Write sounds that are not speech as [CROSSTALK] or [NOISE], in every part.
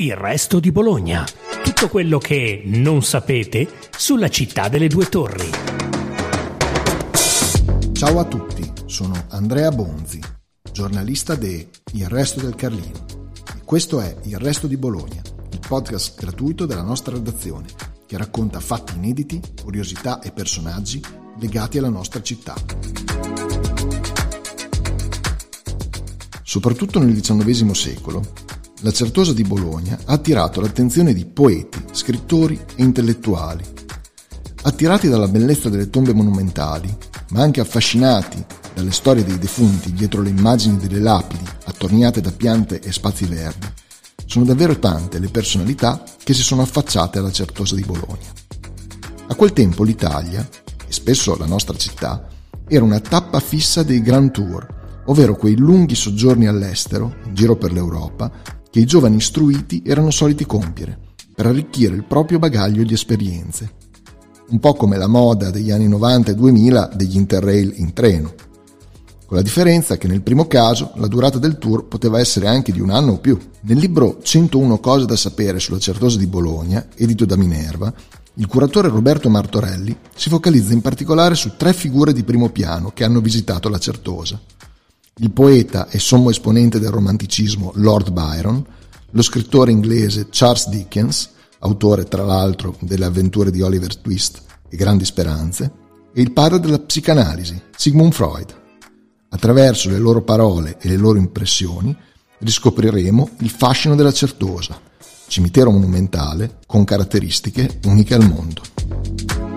Il resto di Bologna. Tutto quello che non sapete sulla città delle due torri. Ciao a tutti, sono Andrea Bonzi, giornalista de Il resto del Carlino. Questo è Il resto di Bologna, il podcast gratuito della nostra redazione, che racconta fatti inediti, curiosità e personaggi legati alla nostra città. Soprattutto nel XIX secolo, la Certosa di Bologna ha attirato l'attenzione di poeti, scrittori e intellettuali. Attirati dalla bellezza delle tombe monumentali, ma anche affascinati dalle storie dei defunti dietro le immagini delle lapidi attorniate da piante e spazi verdi, sono davvero tante le personalità che si sono affacciate alla Certosa di Bologna. A quel tempo l'Italia, e spesso la nostra città, era una tappa fissa dei Grand Tour, ovvero quei lunghi soggiorni all'estero, in giro per l'Europa, che i giovani istruiti erano soliti compiere per arricchire il proprio bagaglio di esperienze. Un po' come la moda degli anni 90 e 2000 degli interrail in treno. Con la differenza che nel primo caso la durata del tour poteva essere anche di un anno o più. Nel libro 101 cose da sapere sulla Certosa di Bologna, edito da Minerva, il curatore Roberto Martorelli si focalizza in particolare su tre figure di primo piano che hanno visitato la Certosa il poeta e sommo esponente del romanticismo Lord Byron, lo scrittore inglese Charles Dickens, autore tra l'altro delle avventure di Oliver Twist e Grandi Speranze, e il padre della psicanalisi, Sigmund Freud. Attraverso le loro parole e le loro impressioni riscopriremo il fascino della Certosa, cimitero monumentale con caratteristiche uniche al mondo.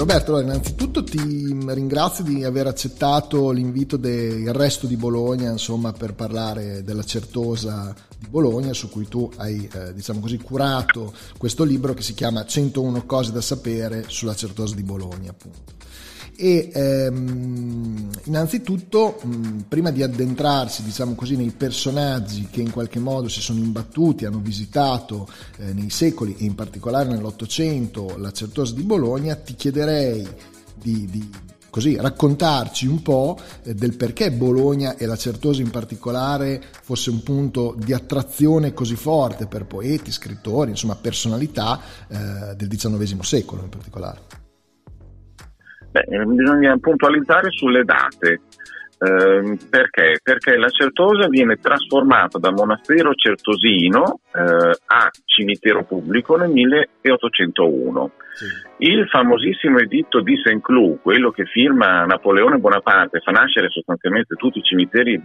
Roberto, allora, innanzitutto ti ringrazio di aver accettato l'invito del resto di Bologna, insomma, per parlare della Certosa di Bologna, su cui tu hai, eh, diciamo così, curato questo libro che si chiama 101 cose da sapere sulla Certosa di Bologna, appunto e ehm, innanzitutto mh, prima di addentrarsi diciamo così nei personaggi che in qualche modo si sono imbattuti hanno visitato eh, nei secoli e in particolare nell'Ottocento la Certosa di Bologna ti chiederei di, di così raccontarci un po' eh, del perché Bologna e la Certosa in particolare fosse un punto di attrazione così forte per poeti, scrittori, insomma personalità eh, del XIX secolo in particolare. Beh, bisogna puntualizzare sulle date. Eh, perché? Perché la Certosa viene trasformata da monastero certosino eh, a cimitero pubblico nel 1801. Sì. Il famosissimo editto di Saint-Cloud, quello che firma Napoleone Bonaparte, fa nascere sostanzialmente tutti i cimiteri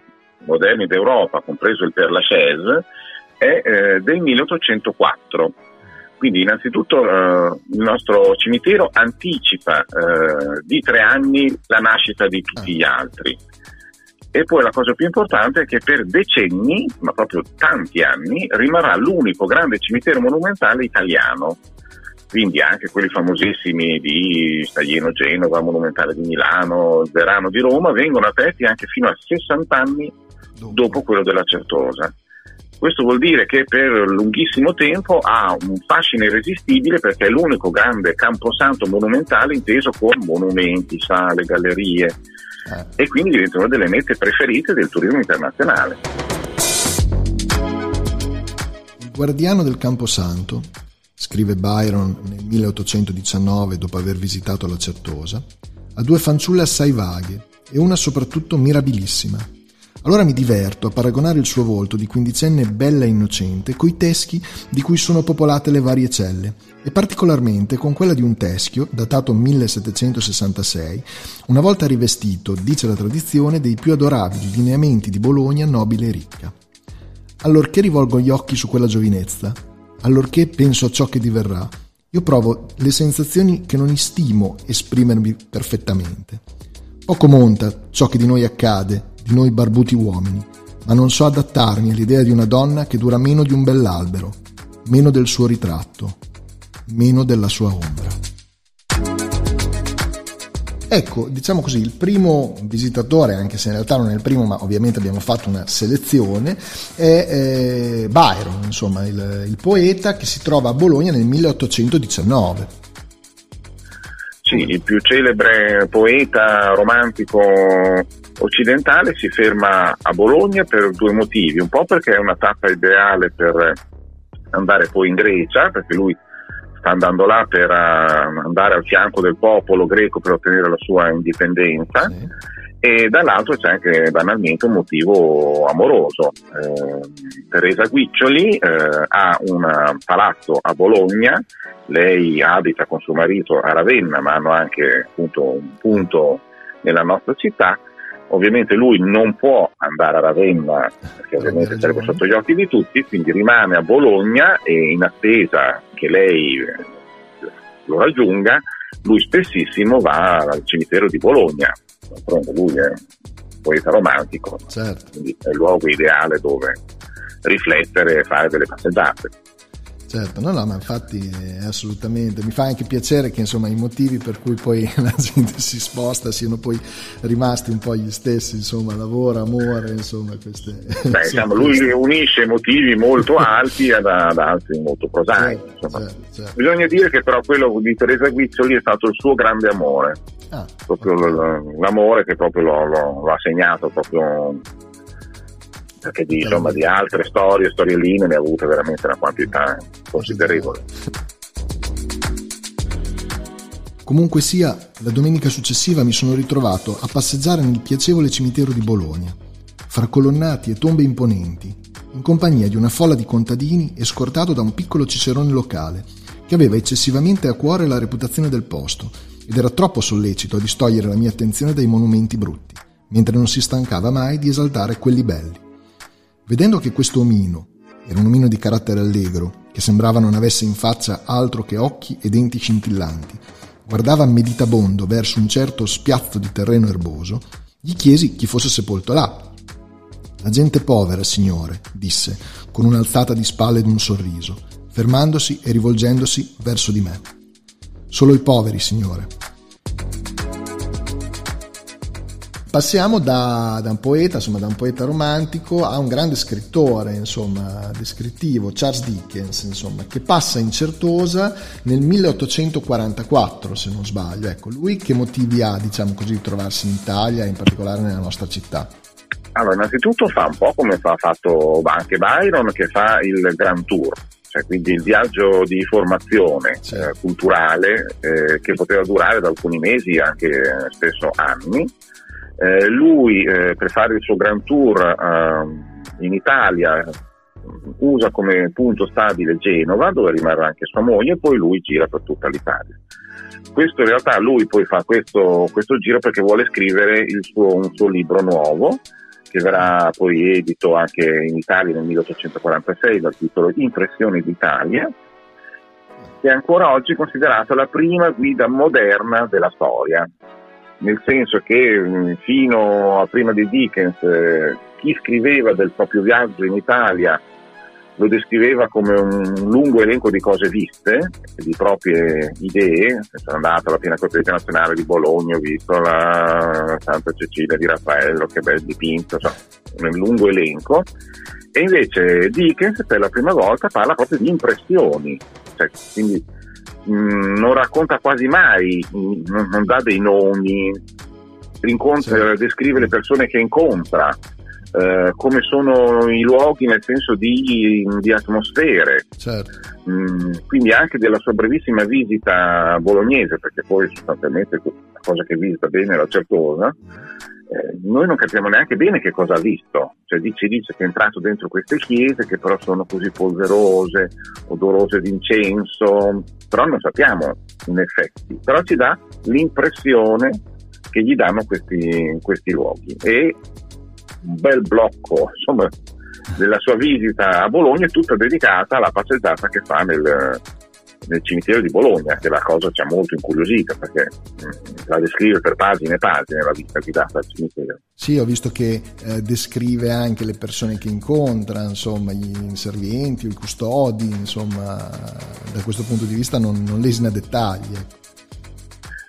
moderni d'Europa, compreso il Père Lachaise, è eh, del 1804 quindi innanzitutto eh, il nostro cimitero anticipa eh, di tre anni la nascita di tutti gli altri. E poi la cosa più importante è che per decenni, ma proprio tanti anni, rimarrà l'unico grande cimitero monumentale italiano. Quindi anche quelli famosissimi di Staglieno Genova, Monumentale di Milano, Verano di Roma, vengono aperti anche fino a 60 anni dopo quello della Certosa. Questo vuol dire che per lunghissimo tempo ha un fascino irresistibile perché è l'unico grande camposanto monumentale inteso con monumenti, sale, gallerie eh. e quindi diventa una delle mete preferite del turismo internazionale. Il guardiano del Camposanto, scrive Byron nel 1819 dopo aver visitato la Certosa, ha due fanciulle assai vaghe e una soprattutto mirabilissima, allora mi diverto a paragonare il suo volto di quindicenne bella e innocente coi teschi di cui sono popolate le varie celle, e particolarmente con quella di un teschio, datato 1766, una volta rivestito, dice la tradizione, dei più adorabili lineamenti di Bologna nobile e ricca. Allorché rivolgo gli occhi su quella giovinezza, allorché penso a ciò che diverrà, io provo le sensazioni che non istimo esprimermi perfettamente. Poco monta ciò che di noi accade, di noi barbuti uomini, ma non so adattarmi all'idea di una donna che dura meno di un bell'albero, meno del suo ritratto, meno della sua ombra. Ecco, diciamo così, il primo visitatore, anche se in realtà non è il primo, ma ovviamente abbiamo fatto una selezione, è eh, Byron, insomma, il, il poeta che si trova a Bologna nel 1819. Sì, il più celebre poeta romantico occidentale si ferma a Bologna per due motivi, un po' perché è una tappa ideale per andare poi in Grecia, perché lui sta andando là per uh, andare al fianco del popolo greco per ottenere la sua indipendenza. Sì e dall'altro c'è anche banalmente un motivo amoroso. Eh, Teresa Guiccioli eh, ha un palazzo a Bologna, lei abita con suo marito a Ravenna, ma hanno anche appunto un punto nella nostra città. Ovviamente lui non può andare a Ravenna perché ovviamente sarebbe sotto gli occhi di tutti, quindi rimane a Bologna e in attesa che lei eh, lo raggiunga, lui spessissimo va al cimitero di Bologna d'altronde lui è un poeta romantico, certo. quindi è il luogo ideale dove riflettere e fare delle passeggiate. Certo, no, no, ma infatti assolutamente mi fa anche piacere che insomma i motivi per cui poi [LAUGHS] la gente si sposta siano poi rimasti un po' gli stessi, insomma, lavoro, amore, insomma, queste. Beh, [LAUGHS] diciamo, lui unisce motivi molto [LAUGHS] alti ad, ad altri molto prosaici. Certo, certo, certo. Bisogna dire che però quello di Teresa Guizzoli è stato il suo grande amore, ah, proprio okay. l'amore che proprio lo, lo, lo ha segnato proprio perché di, insomma, di altre storie, storielline ne ha avute veramente una quantità considerevole. Comunque sia, la domenica successiva mi sono ritrovato a passeggiare nel piacevole cimitero di Bologna, fra colonnati e tombe imponenti, in compagnia di una folla di contadini e scortato da un piccolo cicerone locale, che aveva eccessivamente a cuore la reputazione del posto ed era troppo sollecito a distogliere la mia attenzione dai monumenti brutti, mentre non si stancava mai di esaltare quelli belli. Vedendo che questo omino era un omino di carattere allegro, che sembrava non avesse in faccia altro che occhi e denti scintillanti, guardava meditabondo verso un certo spiazzo di terreno erboso, gli chiesi chi fosse sepolto là. La gente povera, signore, disse, con un'alzata di spalle ed un sorriso, fermandosi e rivolgendosi verso di me. Solo i poveri, signore. Passiamo da, da, un poeta, insomma, da un poeta romantico a un grande scrittore, insomma, descrittivo, Charles Dickens, insomma, che passa in Certosa nel 1844, se non sbaglio. Ecco, lui che motivi ha, diciamo così, di trovarsi in Italia, in particolare nella nostra città? Allora, innanzitutto fa un po' come ha fatto anche Byron, che fa il Grand Tour, cioè quindi il viaggio di formazione eh, culturale eh, che poteva durare da alcuni mesi, anche eh, spesso anni eh, lui eh, per fare il suo Grand Tour eh, in Italia usa come punto stabile Genova dove rimarrà anche sua moglie e poi lui gira per tutta l'Italia. Questo in realtà lui poi fa questo, questo giro perché vuole scrivere suo, un suo libro nuovo che verrà poi edito anche in Italia nel 1846 dal titolo Impressioni d'Italia che è ancora oggi considerata la prima guida moderna della storia nel senso che mm, fino a prima di Dickens eh, chi scriveva del proprio viaggio in Italia lo descriveva come un lungo elenco di cose viste, di proprie idee. Sono andato alla Pinacoteca Internazionale di Bologna, ho visto la Santa Cecilia di Raffaello, che bel dipinto, cioè, un lungo elenco. E invece Dickens per la prima volta parla proprio di impressioni, cioè, quindi Mm, non racconta quasi mai, mm, non, dà dei nomi, incontra, sì. descrive le persone che incontra, eh, come sono i luoghi nel senso di, di atmosfere. Certo. Mm, quindi anche della sua brevissima visita bolognese, perché poi sostanzialmente cosa che visita bene la Certosa, eh, noi non capiamo neanche bene che cosa ha visto, cioè ci dice che è entrato dentro queste chiese che però sono così polverose, odorose di incenso, però non sappiamo in effetti, però ci dà l'impressione che gli danno questi, questi luoghi. E un bel blocco [LAUGHS] insomma, della sua visita a Bologna è tutta dedicata alla passeggiata che fa nel, nel cimitero di Bologna, che la cosa ci ha molto incuriosita perché mh, mm, la descrive per pagine e pagine la vita guidata al cimitero. Sì, ho visto che eh, descrive anche le persone che incontra, insomma, gli inservienti, i custodi, insomma, da questo punto di vista non, non lesina dettagli. Ecco.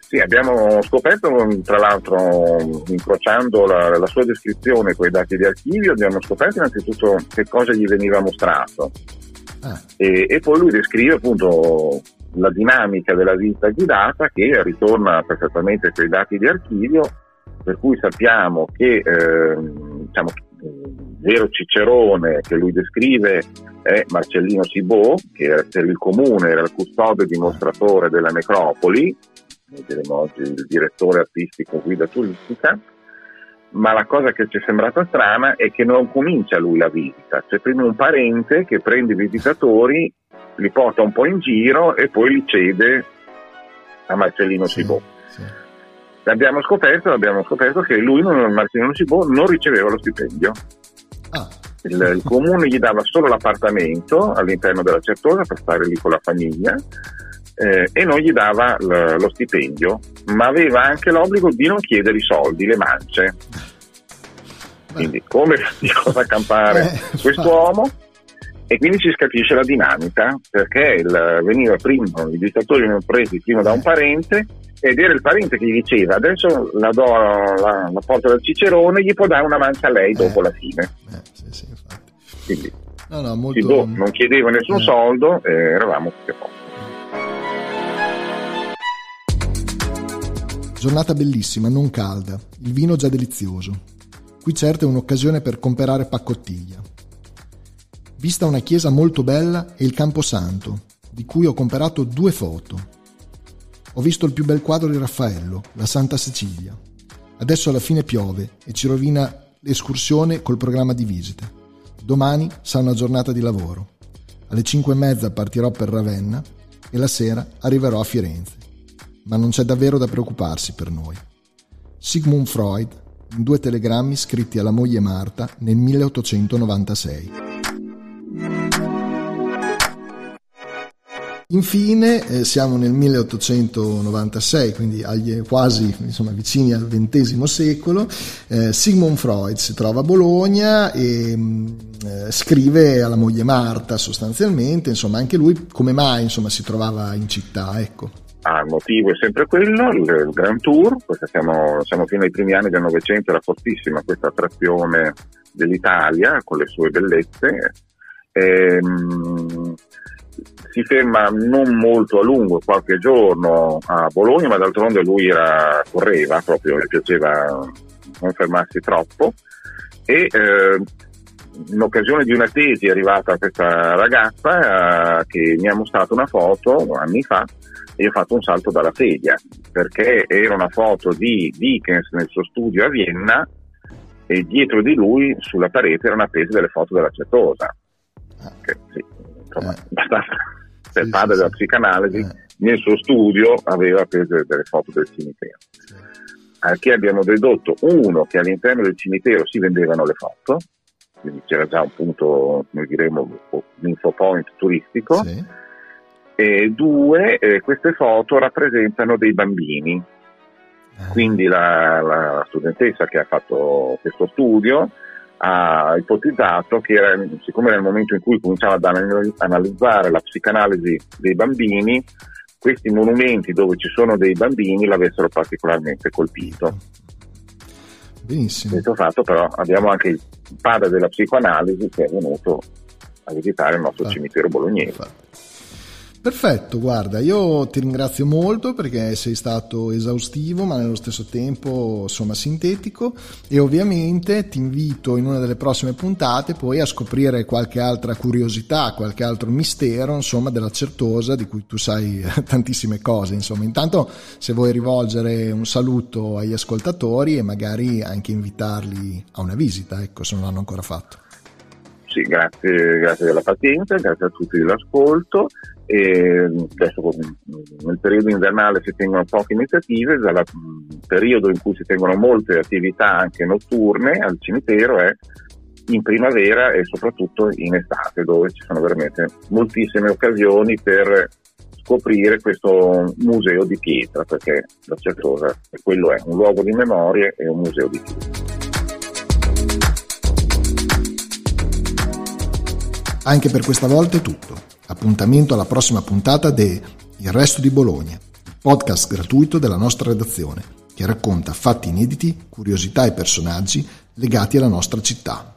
Sì, abbiamo scoperto, tra l'altro, incrociando la, la, sua descrizione con i dati di archivio, abbiamo scoperto innanzitutto che cosa gli veniva mostrato. Ah. E, e, poi lui descrive appunto la dinamica della visita guidata che ritorna perfettamente con i dati di archivio per cui sappiamo che eh, diciamo, vero Cicerone che lui descrive è Marcellino Cibò, che per il comune era il custode dimostratore della necropoli, noi diremo oggi il direttore artistico guida turistica, ma la cosa che ci è sembrata strana è che non comincia lui la visita, c'è prima un parente che prende i visitatori, li porta un po' in giro e poi li cede a Marcellino sì, Cibò. Sì. Abbiamo scoperto, abbiamo scoperto che lui, Marcellino Cibò, non riceveva lo stipendio. Ah. Il, il, comune gli dava solo l'appartamento all'interno della Certosa per stare lì con la famiglia eh, e non gli dava l- lo stipendio, ma aveva anche l'obbligo di non chiedere i soldi, le mance. Quindi come [LAUGHS] di cosa campare eh, quest'uomo? E quindi si capisce la dinamica, perché il, veniva prima, i dittatori venivano presi prima da un parente ed era il parente che gli diceva adesso la do la, la porta del Cicerone, gli può dare una mancia a lei dopo eh, la fine. Eh, sì, sì, Quindi no, no, molto... non chiedeva nessun eh. soldo e eravamo tutti a Giornata bellissima, non calda, il vino già delizioso. Qui certo è un'occasione per comprare paccottiglia. Vista una chiesa molto bella e il Camposanto, di cui ho comprato due foto. Ho visto il più bel quadro di Raffaello, la Santa Sicilia. Adesso alla fine piove e ci rovina l'escursione col programma di visite. Domani sarà una giornata di lavoro. Alle cinque e mezza partirò per Ravenna e la sera arriverò a Firenze ma non c'è davvero da preoccuparsi per noi. Sigmund Freud, in due telegrammi scritti alla moglie Marta nel 1896. Infine eh, siamo nel 1896, quindi agli, quasi insomma, vicini al XX secolo. Eh, Sigmund Freud si trova a Bologna e mm, eh, scrive alla moglie Marta sostanzialmente, insomma anche lui come mai insomma, si trovava in città. Ecco. Ah, il motivo è sempre quello, il, Grand Tour, siamo, siamo, fino ai primi anni del Novecento, era fortissima questa attrazione dell'Italia con le sue bellezze. E, mh, si ferma non molto a lungo, qualche giorno a Bologna, ma d'altronde lui era, correva proprio, gli piaceva non fermarsi troppo. E eh, in occasione di una tesi è arrivata questa ragazza eh, che mi ha mostrato una foto anni fa io ho fatto un salto dalla sedia perché era una foto di Dickens nel suo studio a Vienna e dietro di lui sulla parete erano appese delle foto della Cetosa che sì, insomma eh. abbastanza sì, padre sì, della psicanalisi eh. nel suo studio aveva appese delle foto del cimitero. Al che abbiamo dedotto uno che all'interno del cimitero si vendevano le foto quindi c'era già un punto, come diremo, un infopoint turistico. Sì e due, eh, queste foto rappresentano dei bambini. Eh. Quindi la, la, studentessa che ha fatto questo studio ha ipotizzato che era, siccome il momento in cui cominciava ad analizzare la psicanalisi dei bambini, questi monumenti dove ci sono dei bambini l'avessero particolarmente colpito. Benissimo. Questo fatto però abbiamo anche il padre della psicoanalisi che è venuto a visitare il nostro Fatto. cimitero bolognese. Fatto. Perfetto, guarda, io ti ringrazio molto perché sei stato esaustivo ma nello stesso tempo insomma sintetico e ovviamente ti invito in una delle prossime puntate poi a scoprire qualche altra curiosità, qualche altro mistero insomma della Certosa di cui tu sai [LAUGHS] tantissime cose insomma. Intanto se vuoi rivolgere un saluto agli ascoltatori e magari anche invitarli a una visita, ecco se non l'hanno ancora fatto. Sì, grazie, grazie della pazienza, grazie a tutti dell'ascolto e adesso nel periodo invernale si tengono poche iniziative, dal periodo in cui si tengono molte attività anche notturne al cimitero è in primavera e soprattutto in estate dove ci sono veramente moltissime occasioni per scoprire questo museo di pietra perché la Certosa quello è un luogo di memorie e un museo di pietra. Anche per questa volta è tutto. Appuntamento alla prossima puntata de Il Resto di Bologna, podcast gratuito della nostra redazione, che racconta fatti inediti, curiosità e personaggi legati alla nostra città.